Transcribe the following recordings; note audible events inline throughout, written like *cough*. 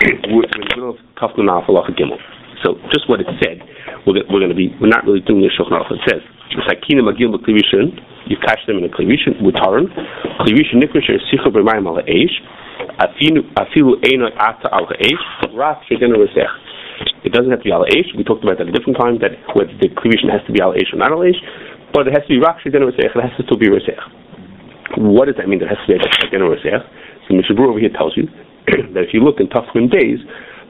we're in the middle of Gimel. So just what it said, we're, we're going to be, we're not really doing the Shulchan Aruch. It says, "Sakina magil b'klivishin." You catch them in a klivishin with taran. Klivishin nikrish sicha b'mayim al ha'esh. Afilu eino ata al ha'esh. Rak shedin resech. It doesn't have to be al ha'esh. We talked about that a different time. That whether the klivishin has to be al ha'esh or not al ha'esh, but it has to be rak shedin. It has to still be resech. What does that mean? There has to be a shedin resech. So Mishabur over here tells you *clears throat* that if you look in Tafkin days,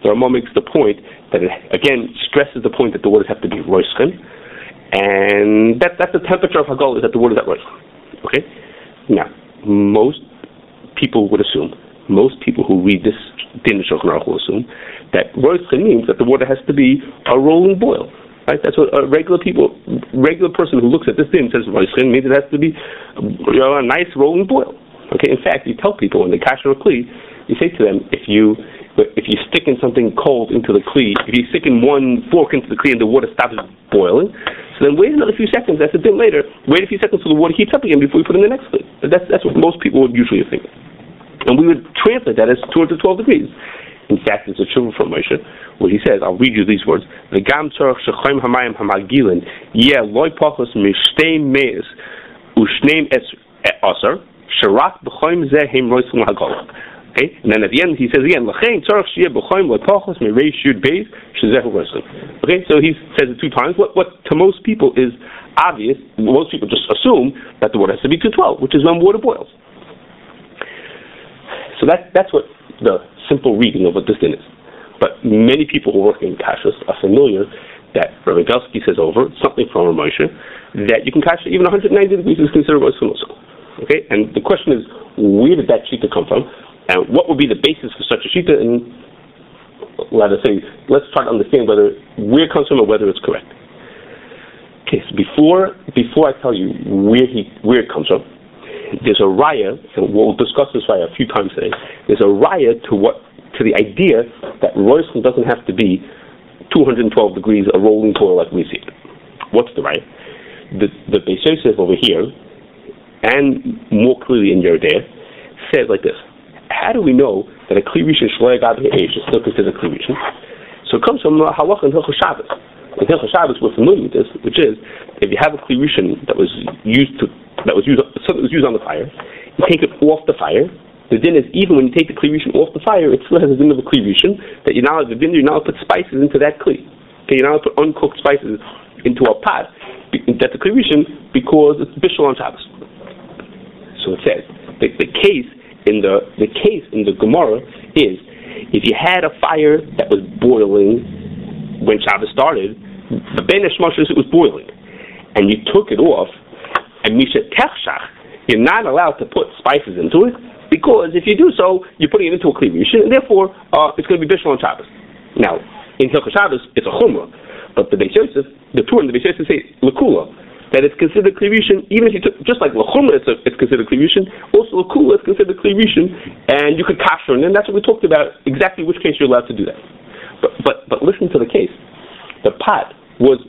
the Rama makes the point that it again stresses the point that the waters have to be roiskin, and that that's the temperature of Hagol is that the water is at roiskin. Okay, now most people would assume, most people who read this din Shulchan Aruch will assume that roiskin means that the water has to be a rolling boil. Right? That's what a regular people, regular person who looks at this din says roiskin means it has to be you know, a nice rolling boil. Okay, in fact, you tell people they cash a kli, you say to them, if you if you stick in something cold into the kli, if you stick in one fork into the kli and the water stops boiling, so then wait another few seconds. That's a bit later. Wait a few seconds till the water heats up again before you put in the next kli. That's that's what most people would usually think, and we would translate that as towards the 12 degrees. In fact, it's a shuvah from Moshe, where he says, I'll read you these words, The gam tzorach shechoim hamayim hamagilin, yeah, loy pachos mishtein meis, ushneim es aser, sharat b'choim zeh heim roisim hagolach. Okay, and then at the end he says again, "Lachein tzarich shiyeh b'choim le'pachos me'rei shud beis shezehu rosim." Okay, so he says it two times. What what to most people is obvious. Most people just assume that the water has to be two twelve, which is when water boils. So that that's what the simple reading of what this din is. But many people who work in kashrus are familiar that Rabbi says over something from Ramosha that you can cash even 190 degrees is considered also. Okay, and the question is, where did that shita come from? And what would be the basis for such a shita? And let us say, let's try to understand whether where it comes from or whether it's correct. Okay, so before before I tell you where he where it comes from, there's a raya, and we'll discuss this raya a few times today. There's a raya to what to the idea that roisel doesn't have to be 212 degrees a rolling coil like we see it. What's the raya? The the Beis over here, and more clearly in Yerdeh, says like this how do we know that a kli rishon shloigad is still considered kli rishon? So it comes from halach and hilchos Shabbos. In hilchos Shabbos, we're familiar with this, which is if you have a kli that was used to that was used something was used on the fire, you take it off the fire. The din is even when you take the kli off the fire, it still has a din of a kli that you now the din you now put spices into that kli. Okay, you now put uncooked spices into a pot that's a kli because it's bishul on Shabbos. So it says the, the case in the the case in the Gemara is if you had a fire that was boiling when Shabbos started, the Ben it was boiling, and you took it off, and Misha Techshach, you're not allowed to put spices into it because if you do so, you're putting it into a kli and therefore uh, it's going to be bishul on Shabbos. Now, in Hilchot Shabbos, it's a chumrah, but the Beis Yosef, the Tur and the Beis Yosef say lekula that it's considered kli even if you took, just like lachumra, it's, it's considered kli also lakula is considered kli and you could kasher, and then that's what we talked about, exactly which case you're allowed to do that. But, but, but listen to the case. The pot was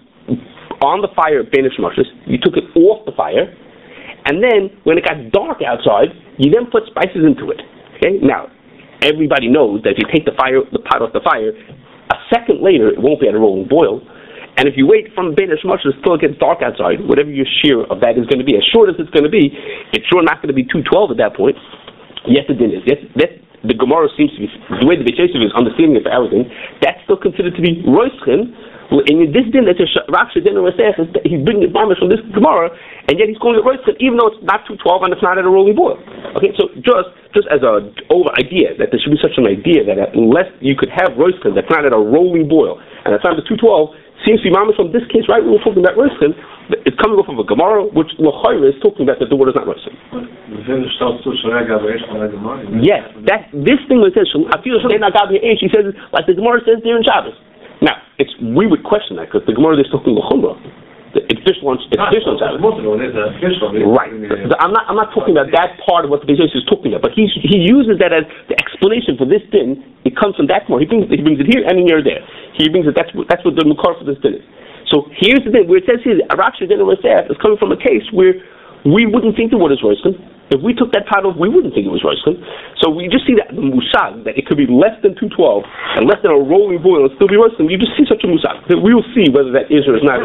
on the fire at Bein Hashmashos, you took it off the fire, and then when it got dark outside, you then put spices into it. Okay? Now, everybody knows that if you take the fire, the pot off the fire, a second later, it won't be at a rolling boil and if you wait from Bein Hashemashas until it gets dark outside, whatever your shear of that is going to be, as short as it's going to be, it's sure not going to be 212 at that point. Yes, din is. Yes, that, the Gemara seems to be, the way the Beit is understanding it for everything, that's still considered to be Roischen. In this din, that's Rav Shadin he's bringing the Mamish from this Gemara, and yet he's calling it Roischen, even though it's not 212 and it's not at a rolling boil. Okay, so just just as a over idea, that there should be such an idea that unless you could have Roischen that's not at a rolling boil, and the time it's 212, seems to be mamish from this case, right? We were talking about roasting. It's coming off of a Gemara, which Lachayra is talking about that the water is not roasting. Yes, that this thing that says I feel He says like the Gemara says there in Shabbos. Now, it's we would question that because the Gemara is talking Lachumra. It's fish lunch. It's fish lunch. Right. I'm not. I'm not talking about that part of what the Bezos is talking about. But he he uses that as the explanation for this din. It comes from that more. He brings he brings it here and here there. He brings it. That's that's what the makar for this din is. So here's the thing where it says here, Raksha din is coming from a case where we wouldn't think the word is roiskin. If we took that off, we wouldn't think it was Roiskin. So we just see that the musag, that it could be less than 212 and less than a rolling boil and still be Roiskin. You just see such a musag. That we will see whether that is or is not.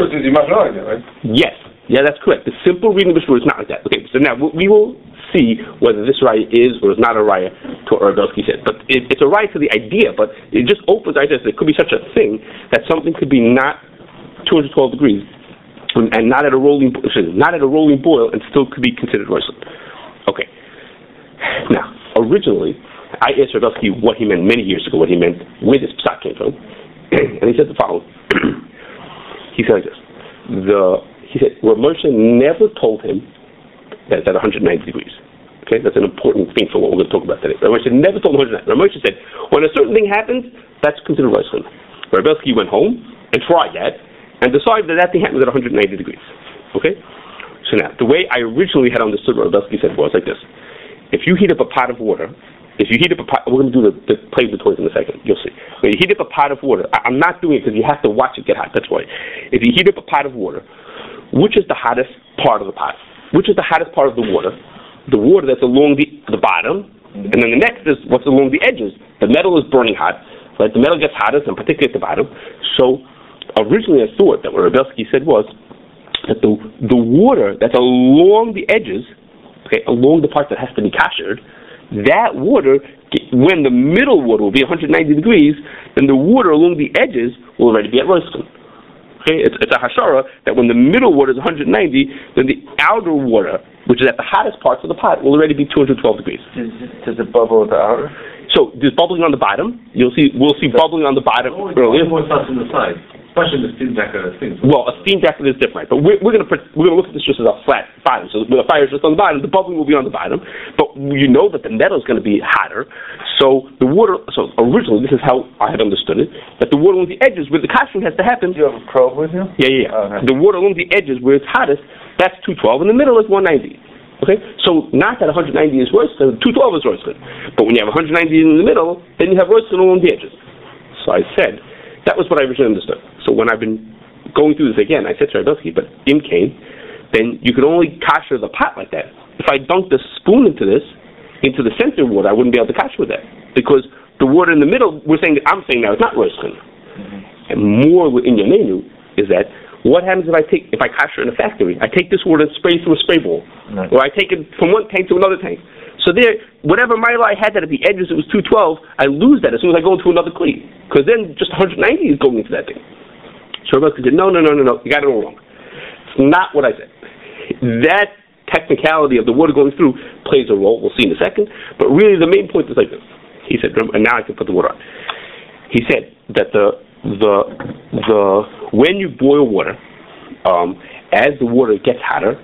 right? Yes. Yeah, that's correct. The simple reading of the Shur is not like that. Okay, so now we will see whether this raya is or is not a raya to what Rabelsky said. But it, it's a raya to the idea, but it just opens ideas. There could be such a thing that something could be not 212 degrees and not at a rolling not at a rolling boil and still could be considered roasted. Okay. Now, originally, I asked Rabelsky what he meant many years ago, what he meant, where this psak came from, and he said the following. *clears throat* he said like this: the he said, well, Moshe never told him that it's at 190 degrees. Okay, that's an important thing for what we're going to talk about today. Moshe never told him 190. Moshe said, when a certain thing happens, that's considered Roshon. Rabelsky went home and tried that and decided that that thing happens at 190 degrees. Okay? So now, the way I originally had understood what Rabelsky said was like this. If you heat up a pot of water, if you heat up a pot, we're going to do the, the play with the toys in a second. You'll see. When you heat up a pot of water, I, I'm not doing it because you have to watch it get hot. That's why. If you heat up a pot of water, which is the hottest part of the pot? Which is the hottest part of the water? The water that's along the, the bottom, and then the next is what's along the edges. The metal is burning hot, right? The metal gets hottest, and particularly at the bottom. So originally I thought that what Rabelsky said was that the, the water that's along the edges, okay, along the part that has to be captured, that water, when the middle water will be 190 degrees, then the water along the edges will already be at roasting. Okay, it's, it's a hashara that when the middle water is 190, then the outer water, which is at the hottest parts of the pot, will already be 212 degrees. Does, does it bubble at the outer? So there's bubbling on the bottom. You'll see. We'll see bubbling on the bottom earlier. More stuff on the side, especially the steam jacket things. Well, a steam jacket is different, but we're, we're going to we're going to look at this just as a flat bottom. So the fire is just on the bottom, the bubbling will be on the bottom. But you know that the metal is going to be hotter. So the water. So originally, this is how I had understood it: that the water along the edges, where the costume has to happen. Do you have a probe with you? Yeah, yeah. yeah. Okay. The water along the edges, where it's hottest, that's 212, and the middle is 190. Okay, so not that 190 is worse, 212 is worse. But when you have 190 in the middle, then you have worse than along the edges. So I said, that was what I originally understood. So when I've been going through this again, I said to Rabelsky, but in came, then you could only kasher the pot like that. If I dunked a spoon into this, into the center water, I wouldn't be able to kasher with that. Because the water in the middle, we're saying, I'm saying now, it's not roasting. Mm-hmm. And more in your menu is that what happens if I take if I kasher in a factory? I take this water and spray through a spray ball, Right. or I take it from one tank to another tank. So there, whatever mile I had that at the edges, it was 212. I lose that as soon as I go into another cleat, because then just 190 is going into that thing. So said, no, no, no, no, no, you got it all wrong. It's not what I said. That technicality of the water going through plays a role. We'll see in a second. But really, the main point is like this. He said, and now I can put the water on. He said that the the the when you boil water, um, as the water gets hotter,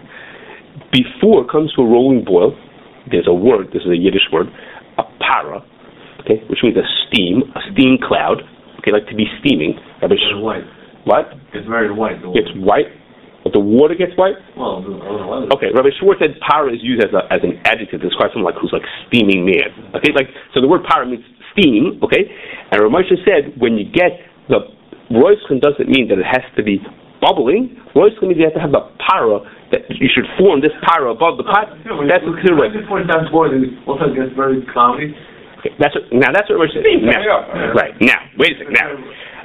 before it comes to a rolling boil, there's a word. This is a Yiddish word, a para, okay, which means a steam, a steam cloud. Okay, like to be steaming. It's Sh- white. What? It's very white. The It's white. But the water gets white. well, the, I don't know why. Okay, Rabbi Schwartz said para is used as, a, as an adjective to describe someone like who's like steaming mad. Okay, like so the word para means steam. Okay, and Ramosha said when you get the roiskin doesn't mean that it has to be bubbling. Roiskin means you have to have a para that you should form this para above the pot. When That's considered when roiskin. you it down boiling, all of a sudden it gets very cloudy. Okay, that's what, now that's what Ramosha said. Now, right now, wait a second. Now,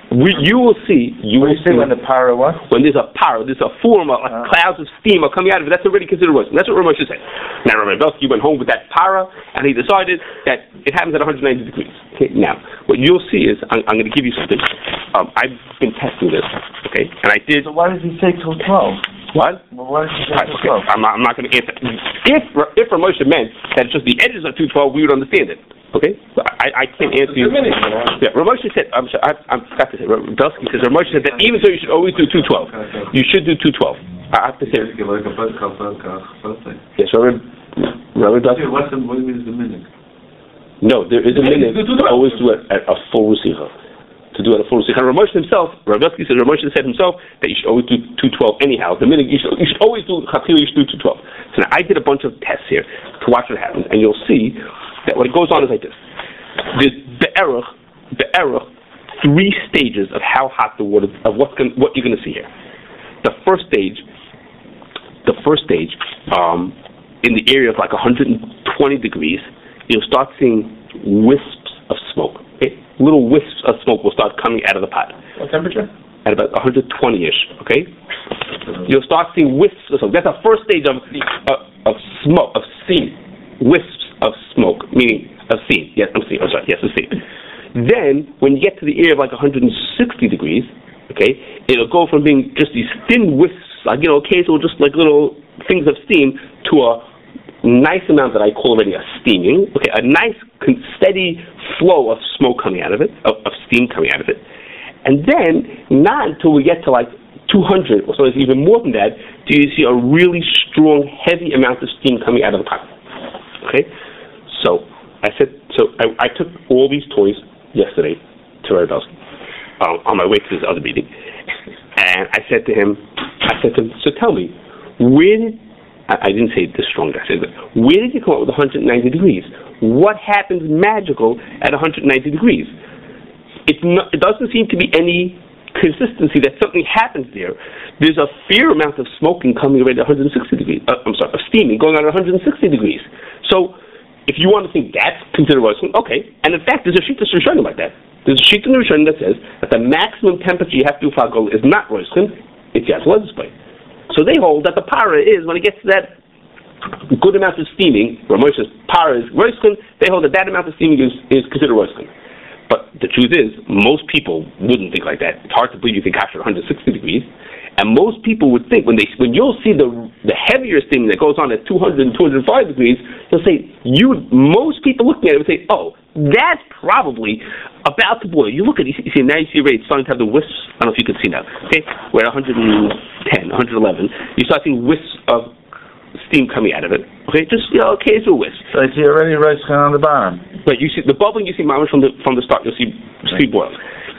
we, you will see. You What will you see when the para what? when there's a power, there's a form of Uh. clouds of steam are coming out of it. That's already considered roasting. That's what Ramosha said. Now Rabbi went home with that para, and he decided that it happens at 190 degrees. Okay, now what you'll see is I'm, I'm going to give you something. Um, I've been testing this. Okay, and I did So why does he say till 12? what? Well, why does he say Right, till okay, I'm not, I'm not going to answer. If if Ramosha meant that it's just the edges of 212, we would understand it. Okay, but I, I can't answer you. Yeah, Ramosha said. I'm sorry, I, I forgot to say. Belsky says Ramosha said that even so, you should always do 212. You should do 212. I have to say. Just give like a buzz, cup, buzz, cup, something. Yes, Rabbi, Rabbi Belsky. The, what is the minute? No, there is a minute Do to always do it at a full rusicha. To do it at a full. And Ramosha himself, Rabbi Belsky says Ramosha said himself that you should always do 212 anyhow. The minute you should, you should always do Chatzil, you should do 212. So now I did a bunch of tests here to watch what happens, and you'll see that what it goes on is like this. There's the error, the error, three stages of how hot the water, of what's going, what you're going to see here. The first stage, the first stage, um, in the area of like 120 degrees, you'll start seeing wisps of smoke. Okay? Little wisps of smoke will start coming out of the pot What temperature? at about 120-ish, okay? You'll start seeing wisps of smoke. That's the first stage of, of, of smoke, of steam. Wisps of smoke, meaning of steam. Yes, I'm steam. I'm sorry. Yes, of steam. Then, when you get to the area of like 160 degrees, okay, it'll go from being just these thin wisps, like, you know, occasional just like little things of steam, to a nice amount that I call already a steaming, okay, a nice steady flow of smoke coming out of it, of, of steam coming out of it. And then, not until we get to like 200, or so it's even more than that, do you see a really strong, heavy amount of steam coming out of the pot. Okay? So, I said, so I, I took all these toys yesterday to Radowski, um, on my way to this other meeting. *laughs* And I said to him, I said to him, so tell me, did, I, I didn't say this strong, I said, where did you come up with 190 degrees? What happens magical at 190 degrees? It's not, it doesn't seem to be any consistency that something happens there. There's a fair amount of smoking coming already at 160 degrees. Uh, I'm sorry, of steaming going on at 160 degrees. So, if you want to think that's considered Roshon, okay. And in fact, there's a sheet that's Rishonim like that. There's a sheet in Rishonim that says that the maximum temperature you have to do Fagol is not Roshon, it's Yatzel display. So they hold that the para is, when it gets to that good amount of steaming, where Moshe's para is Roshon, they hold that that amount of steaming is, is considered Roshon. But the truth is, most people wouldn't think like that. It's hard to believe you can capture 160 degrees. And most people would think when they when you'll see the the heavier steam that goes on at 200 and 205 degrees, they'll say you. Most people looking at it would say, "Oh, that's probably about to boil." You look at it, you see now you see rates starting to have the wisps. I don't know if you can see now. Okay, we're at 110, 111. You start seeing wisps of steam coming out of it. Okay, just you know, occasional wisps. So I see already rice on the bottom. But you see the bubbling. You see mamish from the from the start. You'll see see boil.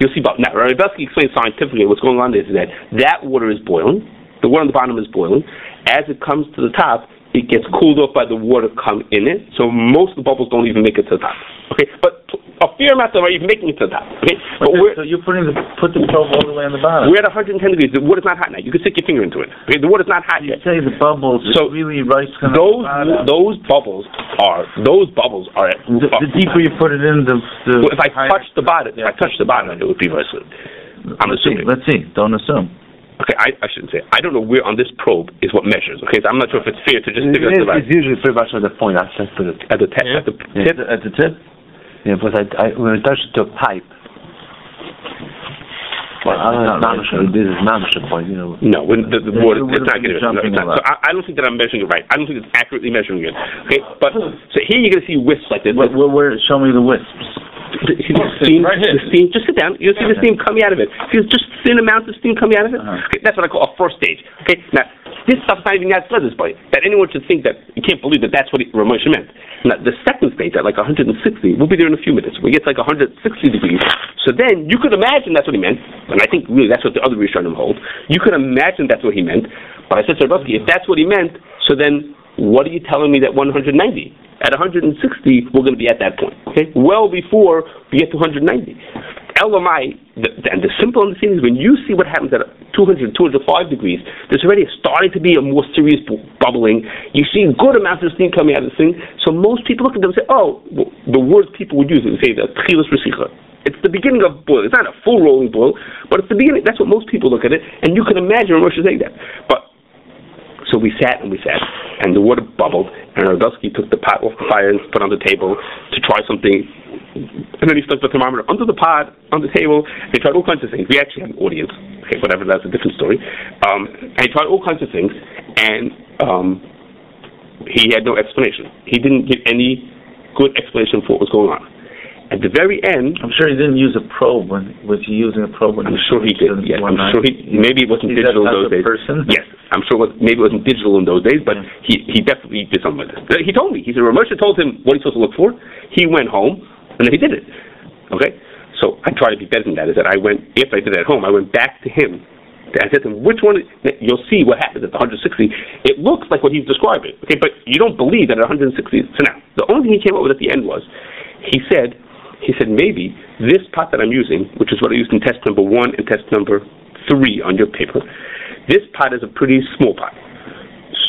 You'll see bubble. Now, Rabbi explains scientifically what's going on is that that water is boiling. The water on the bottom is boiling. As it comes to the top, it gets cooled off by the water come in it. So most of the bubbles don't even make it to the top. Okay, but a fair amount of them are even making it to that? Okay, but we're so you're putting the put the probe all the way on the bottom. we're at 110 degrees. The water's not hot now. You can stick your finger into it. Okay, the water's not hot You yet. say the bubbles So, really rice on Those the those bubbles are those bubbles are. At, The, the deeper you put it in, the, the Well, if I higher- touch the bottom, if I touch the bottom, it would be very slim. I'm Let's see. assuming. Let's see. Don't assume. Okay, I, I shouldn't say. I don't know where on this probe is what measures. Okay, so I'm not sure if it's fair to just stick it at the right usually pretty much at the point I just put it. at the tip. At the Yeah. tip. At the tip. Yeah, but I, I when I touch it to a pipe. Well, I don't know. Not Mamish, really. this is mamish point, you know. No, when the, the water, it it's not wouldn't be. No, jumping it's not. a lot. So I, I don't think that I'm measuring it right. I don't think it's accurately measuring it. Okay, but so here you're going to see wisps like this. Where, where, where, show me the wisps. The, see the *laughs* steam, right here. the steam. Just sit down. You'll see the steam coming out of it. See, just thin amounts of steam coming out of it. Uh-huh. Okay, that's what I call a first stage. Okay, now this stuff's not even that this point. That anyone should think that you can't believe that that's what it, Ramosh meant. Now the second stage at like 160, we'll be there in a few minutes. We get to like 160 degrees. So then you could imagine that's what he meant, and I think really that's what the other Rishonim hold. You could imagine that's what he meant. But I said to Rabbi, if that's what he meant, so then what are you telling me that 190? At 160, we're going to be at that point. Okay, well before we get to 190. LMI, the, and the simple understanding is when you see what happens at 200, 205 degrees, there's already starting to be a more serious bu- bubbling. You see good amounts of steam coming out of this thing. So most people look at them and say, oh, w- the words people would use is say the tchilas resicha. It's the beginning of boil. It's not a full rolling boil, but it's the beginning. That's what most people look at it, and you can imagine Moshe saying that. But so we sat and we sat, and the water bubbled, and Radowski took the pot off the fire and put on the table to try something. And then he stuck the thermometer under the pot, on the table, and he tried all kinds of things. We actually had an audience. Okay, whatever, that's a different story. Um, and he tried all kinds of things, and um, he had no explanation. He didn't give any good explanation for what was going on. At the very end, I'm sure he didn't use a probe when was he using a probe when I'm sure he did. Yeah, I'm sure he. Maybe it wasn't He's digital in those days. person? Yes, I'm sure. Was, maybe it wasn't digital in those days, but he he definitely did something like this. He told me. He said Ramosha told him what he's supposed to look for. He went home, and then he did it. Okay, so I try to be better than that. Is that I went after I did it at home. I went back to him. I said to him, "Which one? You'll see what happens at the 160. It looks like what he's describing. Okay, but you don't believe that at 160. So now, the only thing he came up with at the end was, he said, he said maybe this pot that I'm using, which is what I used in test number one and test number three on your paper, this pot is a pretty small pot.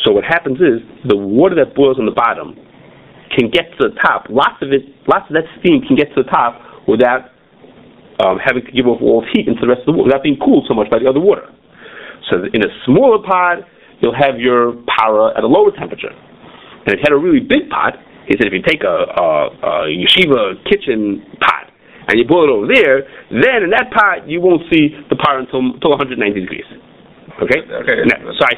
So what happens is the water that boils on the bottom can get to the top. Lots of it, lots of that steam can get to the top without um, having to give off all its heat into the rest of the water, without being cooled so much by the other water. So in a smaller pot, you'll have your para at a lower temperature. And if you had a really big pot, he said if you take a, a, a yeshiva kitchen pot and you boil it over there, then in that pot you won't see the para until, until 190 degrees. Okay? Okay. Now, so I,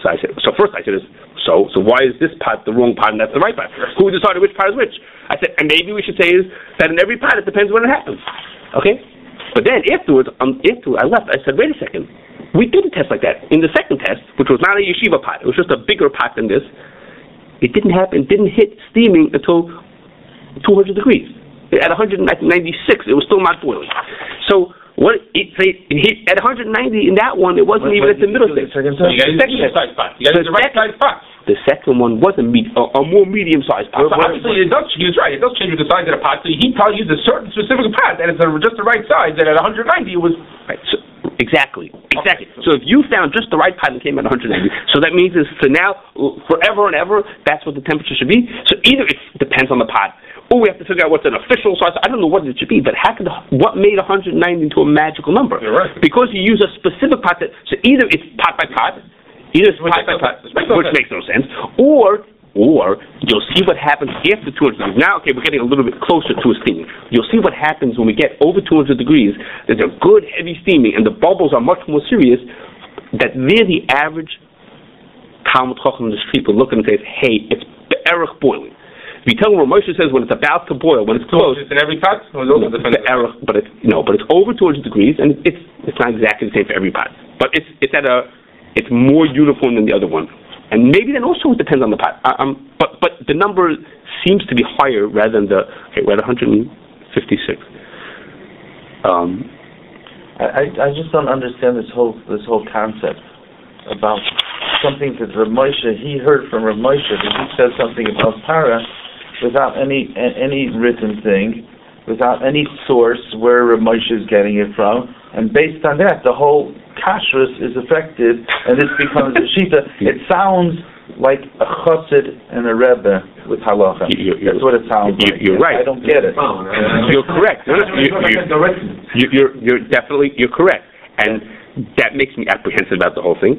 so I said, so first I said, is, so so why is this pot the wrong pot and that's the right pot? Who decided which pot is which? I said, and maybe we should say is that in every pot it depends when it happens. Okay? But then afterwards, um, after I left, I said, wait a second. We did a test like that. In the second test, which was not a yeshiva pot, it was just a bigger pot than this, it didn't happen, didn't hit steaming until 200 degrees. At 196, it was still not boiling. So what it, it hit at 190 in that one, it wasn't even at the middle stage. Second So you got Second the size pot. You got to the right size pot. The second one was a, med- a, a more medium-sized pot. So obviously, it does, he was right. It does change with the size of the pot. So he probably used a certain specific pot, that is a, just the right size. That at 190, it was Right. So, exactly. Exactly. So if you found just the right pot and came at 190, so that means is for now, forever and ever, that's what the temperature should be. So either it depends on the pot, or we have to figure out what's an official size. I don't know what it should be, but how could what made 190 into a magical number? You're right. Because you use a specific pot that. So either it's pot by pot, either it's Which pot by pot. Which makes no which sense. makes no sense, or or you'll see what happens after 200 degrees. Now, okay, we're getting a little bit closer to a steaming. You'll see what happens when we get over 200 degrees. There's a good heavy steaming, and the bubbles are much more serious. That they're the average Talmud Chacham in the street will look and say, "Hey, it's erech boiling." If you tell them what Moshe says when it's about to boil, when it's close, just in every pot. Or different. the erech, but it's no, but it's over 200 degrees, and it's it's not exactly the same for every pot, but it's it's at a it's more uniform than the other one, and maybe then also it depends on the pot. I, um, but but the number seems to be higher rather than the okay, we're at 156. Um, I, I I just don't understand this whole this whole concept about something that Rav Moshe he heard from Rav Moshe that he said something about para without any any written thing, without any source where Rav Moshe is getting it from, and based on that the whole kashrus is affected and this becomes a shita. It sounds like a chassid and a rebbe with halacha. You- you- That's what it sounds you- like. you're right. I don't get it. Oh, You're correct. No, no, you- you- You- You're you're definitely you're correct, and that makes me apprehensive about the whole thing.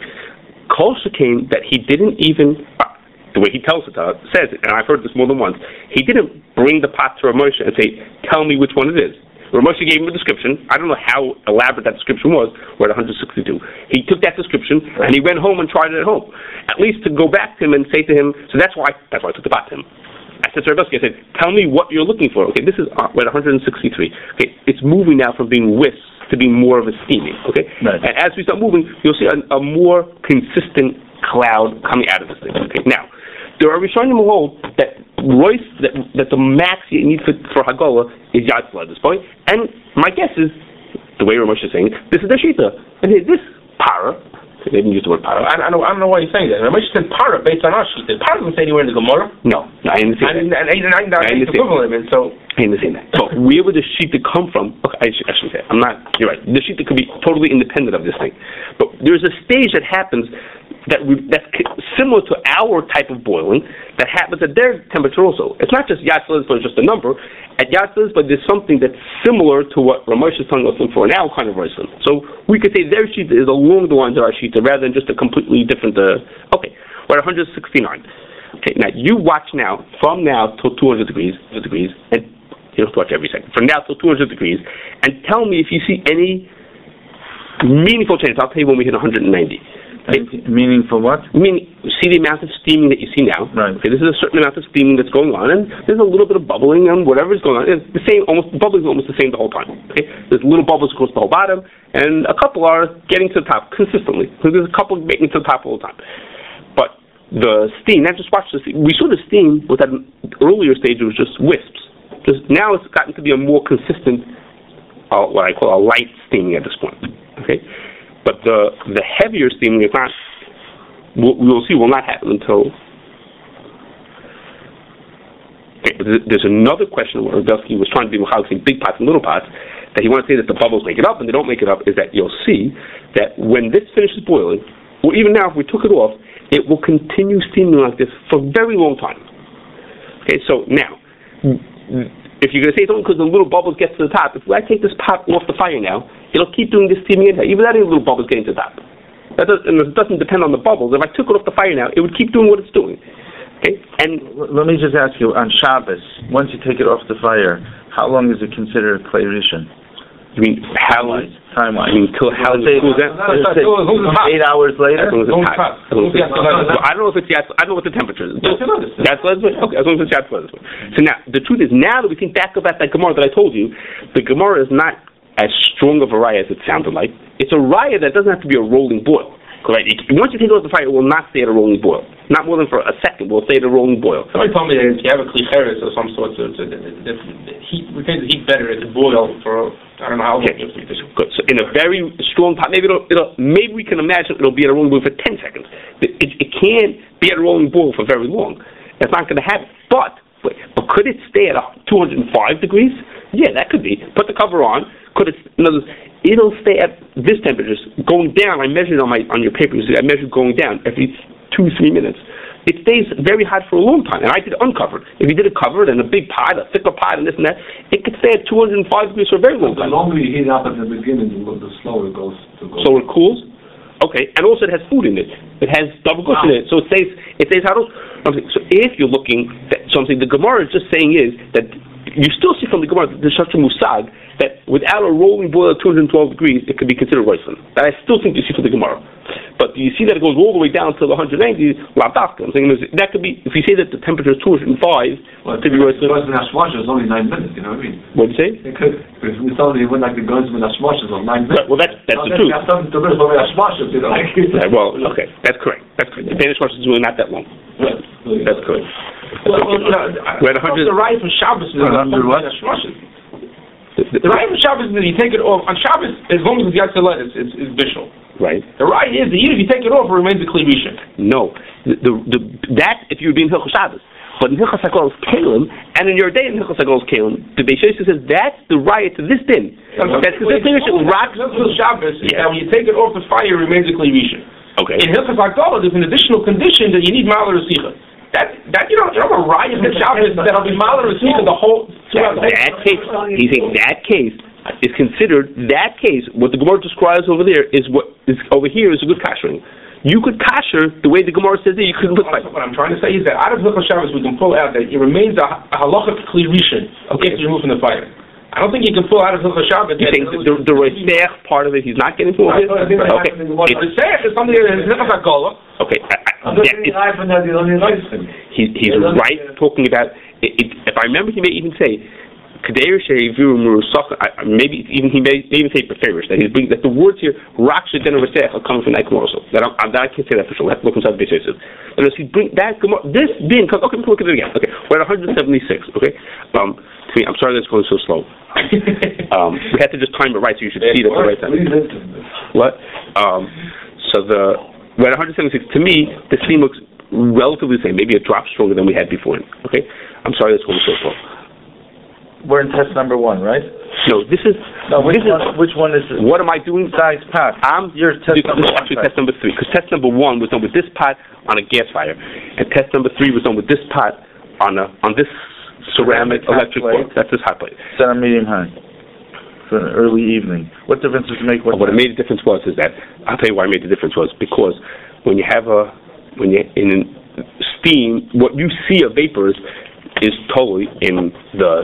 Kolsha came that he didn't even uh, the way he tells it uh, says it, and I've heard this more than once. He didn't bring the pot to Ramosha and say, "Tell me which one it is." Ramosha gave him a description. I don't know how elaborate that description was. We're at 162. He took that description and he went home and tried it at home. At least to go back to him and say to him. So that's why that's why I took the pot to him. I said to Rabowski, I said, tell me what you're looking for. Okay, this is, uh, we're at 163. Okay, it's moving now from being wisps to being more of a steaming. Okay? Right. And as we start moving, you'll see a, a more consistent cloud coming out of this thing. Okay, now, there are Rishonim who hold that Royce, that, that the max you need for, for Hagolah is Yatzla at this point. And my guess is, the way Ramosh is saying, this is the Shita. And this para, they didn't use the word para. I, I don't. I don't know why you're saying that. Ramesh said para based on our sheet. Para doesn't say anywhere in the Gemara. No, I didn't say that. and and and I and it's understand. equivalent. And so I understand that. But where would the Shita come from? Okay, I, should, I shouldn't say it. I'm not, you're right. The Shita could be totally independent of this thing. But there's a stage that happens that we, that's similar to our type of boiling that happens at their temperature also. It's not just Yatzlis, but it's just a number. At Yatzlis, but there's something that's similar to what Ramesh is telling us for an our kind of Roisin. So we could say their sheet is along the lines of our Shita rather than just a completely different, uh, okay, we're at 169. Okay, now you watch now, from now till 200 degrees, 200 degrees, and you don't have to watch every second, from now till 200 degrees, and tell me if you see any meaningful change. I'll tell you when we hit 190. Okay, Meaning for what? I mean, see the amount of steaming that you see now. Right. Okay, this is a certain amount of steaming that's going on, and there's a little bit of bubbling and whatever's going on. It's the same, almost bubbling is almost the same the whole time. Okay, there's little bubbles across the whole bottom, and a couple are getting to the top consistently. So there's a couple making to the top all the time. But the steam, now just watch the steam. We saw the steam with that earlier stage. It was just wisps. Just now it's gotten to be a more consistent, uh, what I call a light steaming at this point. Okay, but the the heavier steaming is not. We'll, see. Will not happen until. There's another question where Rebelsky was trying to be between big pots and little pots that he wanted to say that the bubbles make it up and they don't make it up is that you'll see that when this finishes boiling, or even now if we took it off, it will continue steaming like this for a very long time. Okay, so now, if you're going to say it's only because the little bubbles get to the top, if I take this pot off the fire now, it'll keep doing this in here, even without any little bubbles getting to the top. That does, and it doesn't depend on the bubbles. If I took it off the fire now, it would keep doing what it's doing. Okay, and Let me just ask you, on Shabbos, once you take it off the fire, how long is it considered clay rishon? I mean, how long? I mean, until how long Let's say- it cools down? let's say As long as it's hot. Eight hours later? As long as Long hot. time. As long as hot. yes, yes. I don't know if it's yes. I don't know what the temperature is. Yes, it is. That's what okay. As long as it's yes, it's So now the truth is, now that we think back about that Gemara that I told you, the Gemara is not as strong of a raya as it sounded like. It's a raya that doesn't have to be a rolling boil. It- Once you take off the fire, it will not stay at a rolling boil. Not more than for a second. Will stay at a rolling boil. Somebody told me that if you have a klicheres or some sort, so, so the, the, the heat, we think the heat better if it boil for, I don't know how long. Okay. Good. So in a very strong pot, maybe it'll, it'll maybe we can imagine it'll be at a rolling boil for ten seconds. It, it, it can't be at a rolling boil for very long. It's not going to happen. But wait, but could it stay at 205 degrees? Yeah, that could be. Put the cover on. Could it? In other words, it'll stay at this temperature, going down. I measured on my on your paper. I measured going down every two three minutes. It stays very hot for a long time, and I did it uncovered. If you did it covered in a big pot, a thicker pot, and this and that, it could stay at 205 degrees for a very long time. The longer you heat it up at the beginning, the the slower it goes to go. So it cools. Okay, and also it has food in it. It has double gush in it, so it stays it stays hot. So if you're looking at something, the Gemara is just saying is that you still see from the Gemara that there's such a musag that without a rolling boil at 212 degrees, it could be considered roisin. That I still think you see from the Gemara. But do you see that it goes all the way down to the 190 labdafka? I'm saying that could be if you say that the temperature is 205 Well, to be the roisin. guns in is only nine minutes, you know what I mean? What do you say? It could, if it's only when like the guns in Hashmosh is on nine Right, minutes. well, that's that's the truth. you have something to lose over Hashmosh, you know, like. Right, well, okay, that's correct. That's correct. The Danish watch is really not that long. Right. That's correct. Well, well, no, We're at 100 The right from Shabbos is Well, under what? The- the- The right from Shabbos is that you take it off on Shabbos as long as it's Yatzalet, it's, it's, it's bishul. Right. The right is that even if you take it off, it remains a kli rishon. No. The, the, the, that if you would be in Hilchos Shabbos. But in Hilchos HaKolos Kalim, and in your day in Hilchos HaKolos Kalim, the Beis says that's the riot to this din. That's because this Rishon rock. Shabbos is Yeah. that when you take it off the fire, it remains a kli rishon. Okay. In Hilchos Hagdolah, there's an additional condition that you need Maler Resicha. That, that, you know, you know, a riot in Shabbos that'll be Maler Resicha the whole, throughout the That case, he's saying that case is considered, that case, what the Gemara describes over there is what is over here is a good kashering. You could kasher the way the Gemara says that you could look like. What I'm trying to say is that out of Hilchos Shabbos, we can pull out that it remains a, a halachic kli rishon Okay. after you remove from the fire. I don't think he can pull out of Hilchos Shabbos. You think the, the, Roisech part of it, he's not getting pulled? I think Okay. Seich is something that is Hilchos Hagdolah. Okay. I- I- I'm yeah, saying it's- I find that the only nice thing. He, he's right talking about. It, it, if I remember, he may even say, "Kadeir she'eviru murusach." I- I- Maybe even he may, may even say preferish that he's bringing that the words here "rak shedenu v'sech" are coming from that Gemara also. That, I'm, that I can't say that for sure. Let's look inside the Yosef. And as he bring that Gemara, this being. Okay, let's look at it again. Okay, we're at 176. Okay, um, to me, I'm sorry that's going so slow. *laughs* Um, we had to just time it right so you should see it at the right time. What? Um, so the we're at 176. To me, the steam looks relatively the same. Maybe a drop stronger than we had before. Okay. I'm sorry that's going so slow. We're in test number one, right? No, this is No, which this is one, which one is it? what am I doing? Size Pat? I'm Your test this, number this is one, actually test number three because test number one was done with this pot on a gas fire, and test number three was done with this pot on a on this ceramic Ceramic electric plate. boil. That's his hot plate. Center, medium, high. For an early evening. What difference does it make? What, What it made the difference was is that I'll tell you why it made the difference was because when you have a when you're in steam, what you see of vapors is totally in the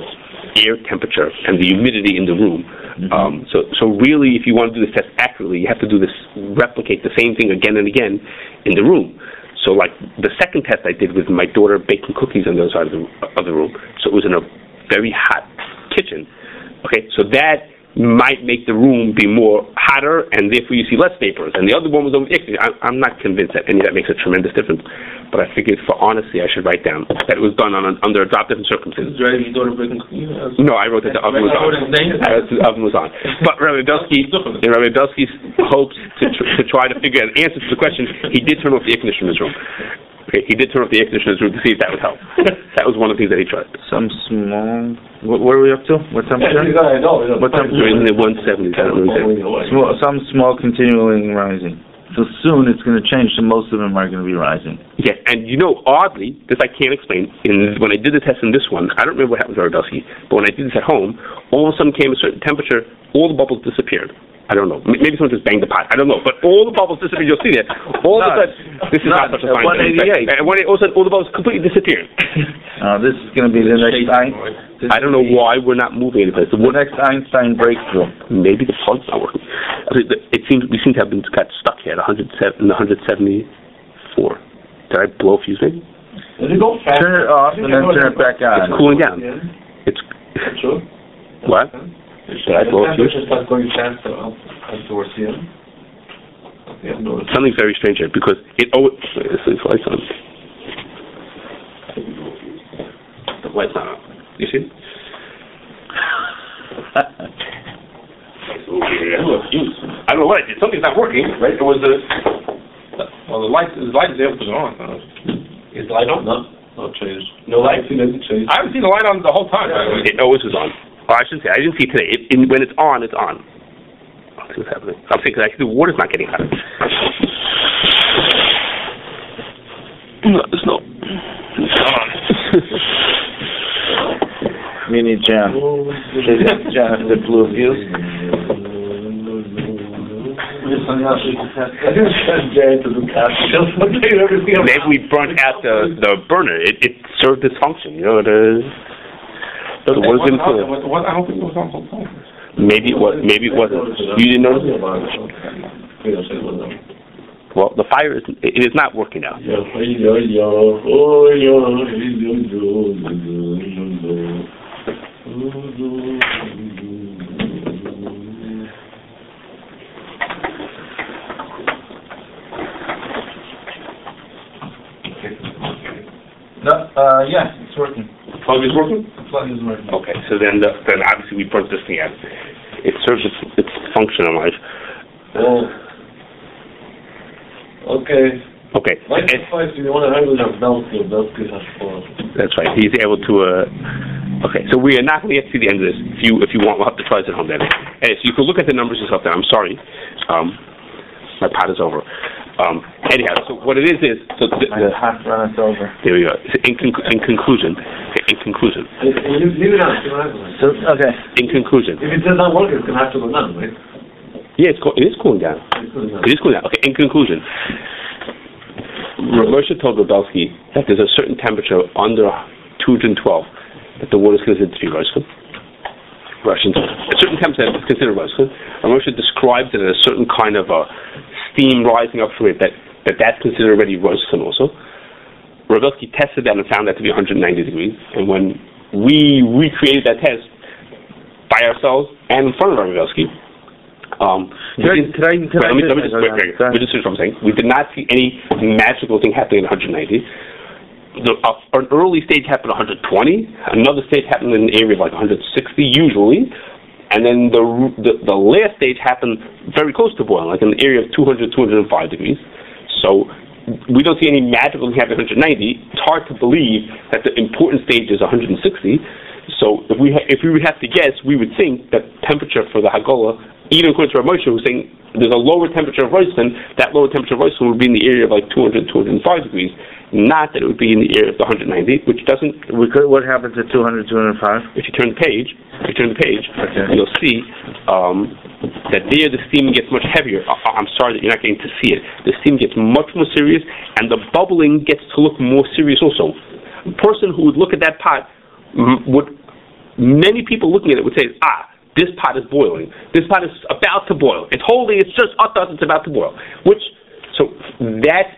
air temperature and the humidity in the room. Um, so so really, if you want to do this test accurately, you have to do this replicate the same thing again and again in the room. So like the second test I did with my daughter baking cookies on the other side of the of the room. So it was in a very hot kitchen. Okay, so that might make the room be more hotter, and therefore you see less vapors. And the other one was over I'm not convinced that any of that makes a tremendous difference, but I figured for honesty I should write down that it was done on, under a drop different circumstances. Driving your daughter breaking. No, I wrote that the oven was on. Wrote his name? I wrote the oven was on. But Rabbi Dusky, Rabbi Dusky hopes to, tr- to try to figure out answers to the question. He did turn off the air conditioner in his room. Okay, he did turn off the air conditioner in his room to see if that would help. that was one of the things that he tried. Some small. What, what are we up to? What temperature? you gotta know. you know, What temperature? We're in the 170s. I don't know exactly. Small, some small continuing rising. So soon it's going to change, so most of them are going to be rising. Yeah, and you know, oddly, this I can't explain. In when I did the test in this one, I don't remember what happened to Rogowski, but when I did this at home, all of a sudden came a certain temperature, all the bubbles disappeared. I don't know. Maybe someone just banged the pot. I don't know. But all the bubbles disappeared. You'll see that. All of a sudden, this is no, not such a at fine thing. 188. Uh, when all of a sudden, all the bubbles completely disappeared. *laughs* Uh, this is going to be the next Einstein. I don't know why we're not moving anyplace. The The one, next Einstein breakthrough. maybe the plug's not working. I mean, It seems we seem to have been got stuck here at 107, in 174. Did I blow a fuse maybe? Does it go fast? Turn it off and then turn it back on. It's cooling down. It's Sure. what? Did I blow a The fuse? temperature going faster up as towards here. Yeah, no, Something very strange here because it always. This is lights on. The light's not on. You see? *laughs* I don't know what I did. Something's not working, right? It was the. Well, the light, the light is able to put on. Is the light on? no, no change. No light. I see that it. I haven't seen the light on the whole time, by the. It always was on. Oh, I shouldn't say. I didn't see it today. It, in, when it's on, it's on. I'll see what's happening. I'm saying because actually the water's not getting hotter. No, it's not. It's not on. Mini Jan. Jan, the blue views. Maybe we burnt out the the burner. It it served its function. You know, the the It wasn't been on, it cooling. was- was- I don't think it was on the whole. Maybe it was. Maybe it wasn't. You didn't notice it. Well, the fire is it is not working now. No, uh, yeah, it's working. Plug is working. Plug is working. Okay, so then the, then obviously we burnt this thing out. It serves its its function in life. Oh. Okay. Okay. Like and- if you want to handle your belt, your belt is as far. That's right. He's able to. Uh, okay, so we are not going to get to the end of this. If you if you want, we'll have to try this at home then. Anyway, so you can look at the numbers yourself. Then I'm sorry, um, my pot is over. Um, anyhow, so what it is is so the, the, us over. there we go. So in, conc- in conclusion, in conclusion, Leave leave it on, see what happens. So, okay. in conclusion, If it does not work, it's going to have to go down, right? yeah, it's co- it is cooling down. It's going down. It is cooling down. Okay, in conclusion, R- Moshe told Grabowski that there's a certain temperature under 212 that the water is considered to be Russian. Russian. A certain temperature is considered Russian. And Moshe describes it as a certain kind of a steam rising up from it that, that that's considered already Russian also. Grabowski tested that and found that to be 190 degrees. And when we recreated that test by ourselves and in front of Grabowski, um, we I, didn't- I, could Wait, let me, let me just- just, wait, wait, let me just finish what I'm saying. We did not see any magical thing happening at 190. The, uh, an early stage happened at 120. Another stage happened in the area of like 160 usually. And then the, the the last stage happened very close to boiling, like in the area of 200, 205 degrees. So we don't see any magical thing happening at 190. It's hard to believe that the important stage is 160. So if we ha- if we would have to guess, we would think that temperature for the Hagolah, even according to Rav Moshe, who's saying there's a lower temperature of Royston, that lower temperature of Royston would be in the area of like 200, 205 degrees, not that it would be in the area of the 190, which doesn't. We could, what happens at 200, 205? If you turn the page, if you turn the page, Okay. you'll see um, that there the steam gets much heavier. I- I'm sorry that you're not getting to see it. The steam gets much more serious, and the bubbling gets to look more serious also. A person who would look at that pot would, many people looking at it would say, ah, this pot is boiling. This pot is about to boil. It's holding. It's just dust. It's about to boil. Which, so that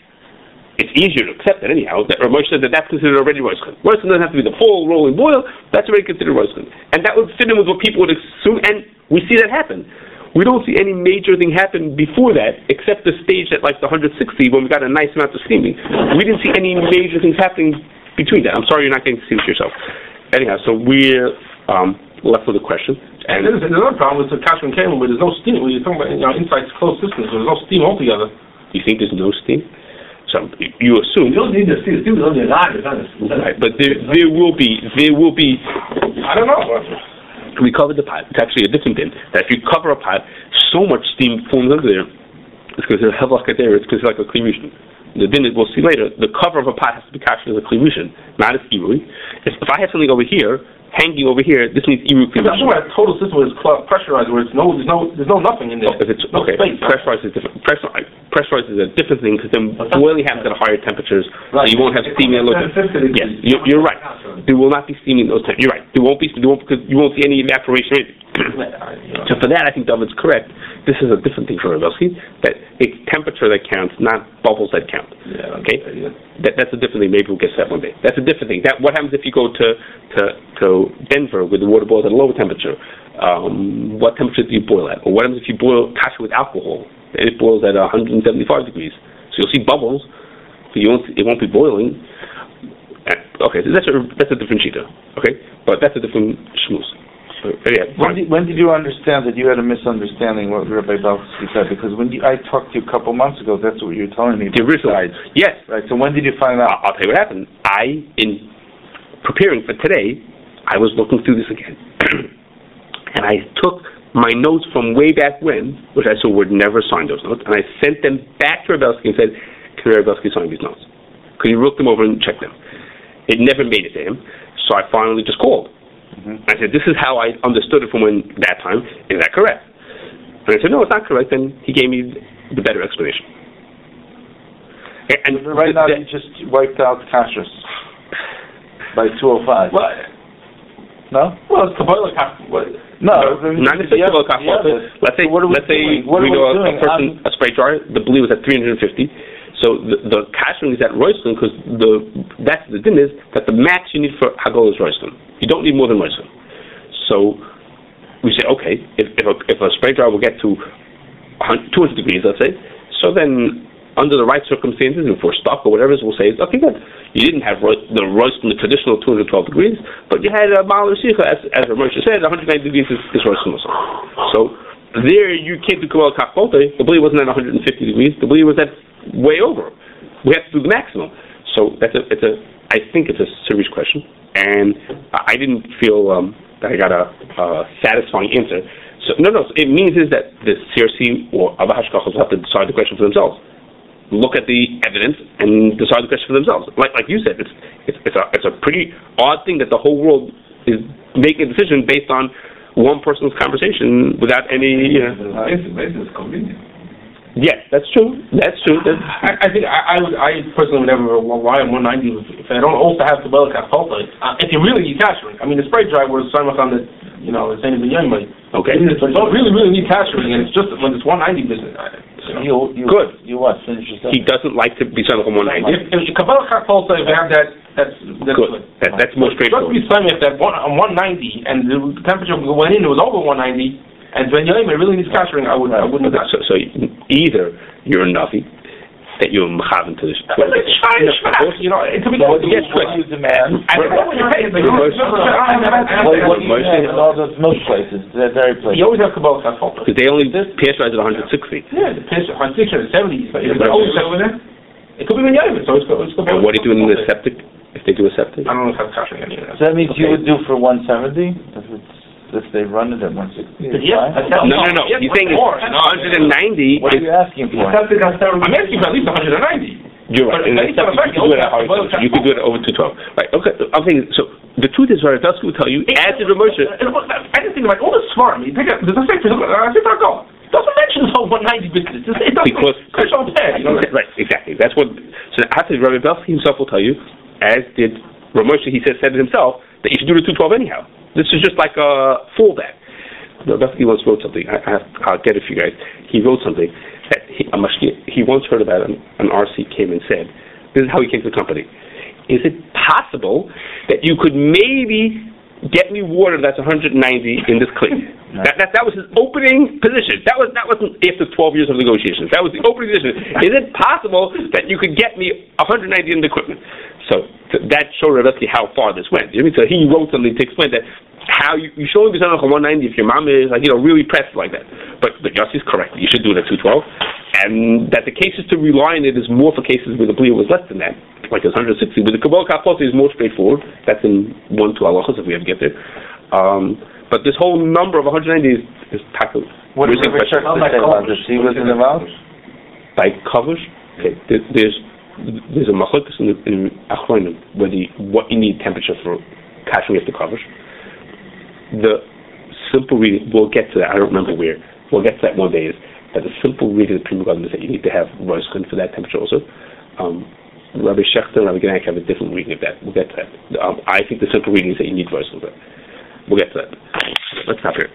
it's easier to accept that anyhow. That Ramosh said that that's considered already roasted. Roasted doesn't have to be the full rolling boil. That's already considered roasted, and that would fit in with what people would assume. And we see that happen. We don't see any major thing happen before that, except the stage at like the 160 when we got a nice amount of steaming. We didn't see any major things happening between that. I'm sorry you're not getting to see it yourself. Anyhow, so we're um, left with a question. And And there's another problem with the Kashman Cable where there's no steam. When you're talking about you know, inside closed systems, there's no steam altogether. you think there's no steam? So you assume You don't need the steel, steel is only a line, it's not. Right, but there, there will be, there will be, I don't know. We covered the pot, it's actually a different thing, that if you cover a pot, so much steam forms under there, It's because it's hevlach there. It's because like a klimushin. The din we'll see later. The cover of a pot has to be captured as a klimushin, not as irui. If, if I have something over here hanging over here, this means iru I'm talking klimushin. about a total system is pressurized, where it's no, there's no, there's no nothing in there. If it's no okay, space. pressurized is different. Pressur, pressurized is a different thing because then boiling happens at higher temperatures, so you won't have steaming and low. Yes, you're, you're right. There will not be steaming at those temps. You're right. There won't be. There won't because you won't see any evaporation. So for that, I think David's correct. This is a different thing for Rebelski, that it's temperature that counts, not bubbles that count. Yeah, Okay? yeah. That, that's a different thing. Maybe we'll get to that one day. That's a different thing. That what happens if you go to to to Denver with the water boils at a lower temperature? Um, what temperature do you boil at? Or what happens if you boil kasha with alcohol and it boils at 175 degrees? So you'll see bubbles, but you won't. It won't be boiling. Uh, Okay, so that's a that's a different shita. Okay, but that's a different shmooze. Yeah, When did, when did you understand that you had a misunderstanding what Rabbi Belsky said? Because when you, I talked to you a couple months ago, that's what you were telling me. the original. sides. Yes, Right, so when did you find out? I'll tell you what happened. I, in preparing for today, I was looking through this again, *clears throat* and I took my notes from way back when, which I saw would never sign those notes, and I sent them back to Rebelsky and said, "Can Rebelsky sign these notes?" Could he look them over and check them. It never made it to him, so I finally just called. Mhm. I said, "This is how I understood it from when that time. Is that correct?" And I said, "No, it's not correct." And he gave me the better explanation. And, Right now, the- you just wiped out Kashrus by 205. Well, No? well, it's Kabbalah, what, No. Not the necessarily other- cost. Let's say, So what are we let's say doing? What are we know a, person, a spray dryer, the blue is at 350. So the, the is at Royston because the, that's the thing is that the max you need for Hagol is Royston. You don't need more than Royston. So we say, okay, if, if, a, if a spray dryer will get to 200 degrees, let's say, so then under the right circumstances, if we're stuck or whatever, we'll say, okay, good. You didn't have Roy- the Royston, the traditional 212 degrees, but you had a Rasicha, as, as Ramosha said, 190 degrees is, is Royston also. So there you can't do Kabbalah Kachbote. The Bli wasn't at 150 degrees. The Bli was at way over. We have to do the maximum. So that's a, it's a, I think it's a serious question, and I didn't feel um, that I got a, a satisfying answer. So no, no. It means is that the CRC or Abba Hashgachos have to decide the question for themselves. Look at the evidence and decide the question for themselves. Like like you said, it's it's it's a it's a pretty odd thing that the whole world is making a decision based on one person's conversation without any. You know, Mason, Mason is convenient. yes, that's true. That's true. That's, I, I think I, I would, I personally would never rely on 190 if, if I don't also have Kabbalah Kapolta. Uh, if you really need cashering, I mean, the spray dry was on the, you know, the same as the young money. okay. But you don't really, really need cashering, and it's just when it's 190 business. I- You. You, you, Good. You what? Finish your He doesn't like to be signed on 190. If, if Kabbalah Kapolta, if you have that, that's that's Good. good. That, that's more Just straightforward. be signed if that one, on 190 and the temperature went in, it was over 190, and when Yoim it really needs cashering, I would I wouldn't do that. So, so either you're a Navi, that you're Mechavan to this. But it's Shine Shvack, you know, it could be. So you, Yes, what do you demand? I don't you're saying, Most- What, what do you Moshe- have in all those milk places? They're very places. You always have Kabbalah Kapolta. Because they only pasteurize at 160. Yeah, the piss on 670. But it's always over there. It could be when Yoim, so it's go- it's And what are you doing in the septic? If they do a septic? I don't know if that's cashering any of that. So that means you would do for 170 if it's if they run it at 160. But it's yeah, No, no, no. Yes, He's saying it's more. 190 What are you asking for? I'm asking for at least 190. you're right. But In the anything you affecting could do it at over- You could do it over 212. Right, okay. I'm saying, so the truth is, Varadovsky will tell you, as did Ramosha, And what- I just think like all this smart. I mean, think of, there's a section. I think I go. Doesn't mention this whole 190 business. It doesn't. Because- Chris on head, you know. Right, exactly. That's what. So after Rabbi Belsky himself will tell you, as did Ramosha, he said, said it himself that you should do the 212 anyhow. This is just like a fallback. Belsky once wrote something. I, I have, I'll get it for you guys. He wrote something that he, he once heard about an, an RC came and said, "This is how he came to the company. Is it possible that you could maybe get me water that's 190 in this clean?" *laughs* That, that that was his opening position. That was that wasn't after 12 years of negotiations. That was the opening position. Is it possible that you could get me 190 in the equipment? So that showed Rebecca how far this went. You know what I mean? So he wrote something to explain that how you you should only be selling on 190 if your mom is like you know really pressed like that. But but Yossi's correct. You should do it at 212, and that the cases to rely on it is more for cases where the plea was less than that, like it's 160. But the Kabbalah Kapot is more straightforward. That's in one two halachas if we ever get there. Um, but this whole number of 190 is, is tackle. What Where's did the Richard question? say about this? He was the mouth? by covers, okay, there, there's there's a machlokes in, in Achronim whether you, what you need temperature for cashing up the covers. The simple reading, we'll get to that. I don't remember where. We'll get to that one day. Is that the simple reading of the is that you need to have Roskun for that temperature also. Um, Rabbi Schachter and Rabbi Genack have a different reading of that. We'll get to that. Um, I think the simple reading is that you need Roskun for that. We'll get to that. Let's stop here.